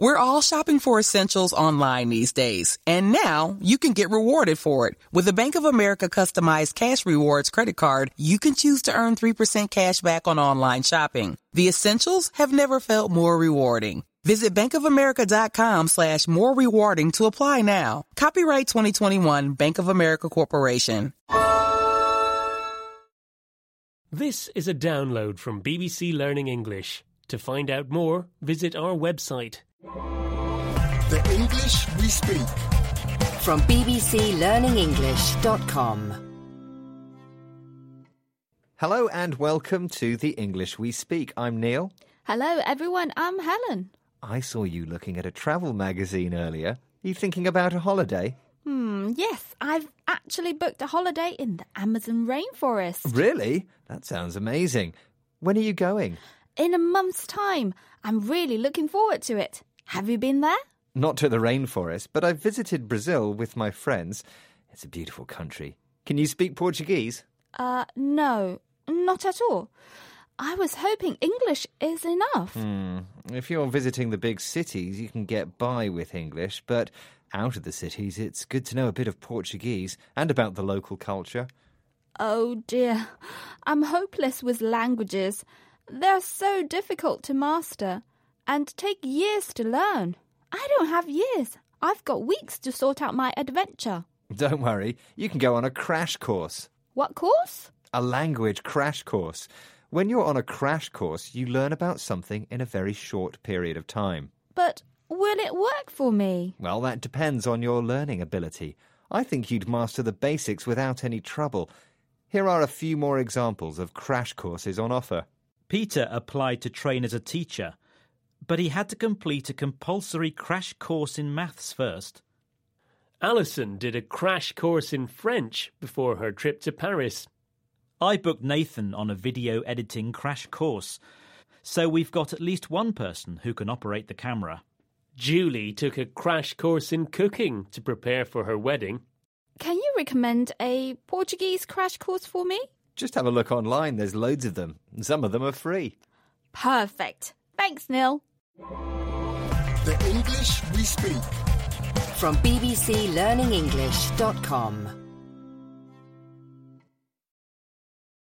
We're all shopping for essentials online these days, and now you can get rewarded for it. With a Bank of America customized cash rewards credit card, you can choose to earn 3% cash back on online shopping. The essentials have never felt more rewarding. Visit bankofamerica.com slash more rewarding to apply now. Copyright 2021 Bank of America Corporation. This is a download from BBC Learning English. To find out more, visit our website. The English we speak. From BBC Learning bbclearningenglish.com. Hello and welcome to The English We Speak. I'm Neil. Hello, everyone. I'm Helen. I saw you looking at a travel magazine earlier. Are you thinking about a holiday? Hmm, yes, I've actually booked a holiday in the Amazon rainforest. Really? That sounds amazing. When are you going? In a month's time. I'm really looking forward to it. Have you been there? Not to the rainforest, but I've visited Brazil with my friends. It's a beautiful country. Can you speak Portuguese? Uh, no, not at all. I was hoping English is enough. Hmm. If you're visiting the big cities, you can get by with English, but out of the cities, it's good to know a bit of Portuguese and about the local culture. Oh dear, I'm hopeless with languages. They're so difficult to master and take years to learn. I don't have years. I've got weeks to sort out my adventure. Don't worry, you can go on a crash course. What course? A language crash course. When you're on a crash course, you learn about something in a very short period of time. But will it work for me? Well, that depends on your learning ability. I think you'd master the basics without any trouble. Here are a few more examples of crash courses on offer. Peter applied to train as a teacher, but he had to complete a compulsory crash course in maths first. Alison did a crash course in French before her trip to Paris. I booked Nathan on a video editing crash course, so we've got at least one person who can operate the camera. Julie took a crash course in cooking to prepare for her wedding. Can you recommend a Portuguese crash course for me? Just have a look online, there's loads of them, some of them are free. Perfect. Thanks, Neil. The English we speak. From bbclearningenglish.com.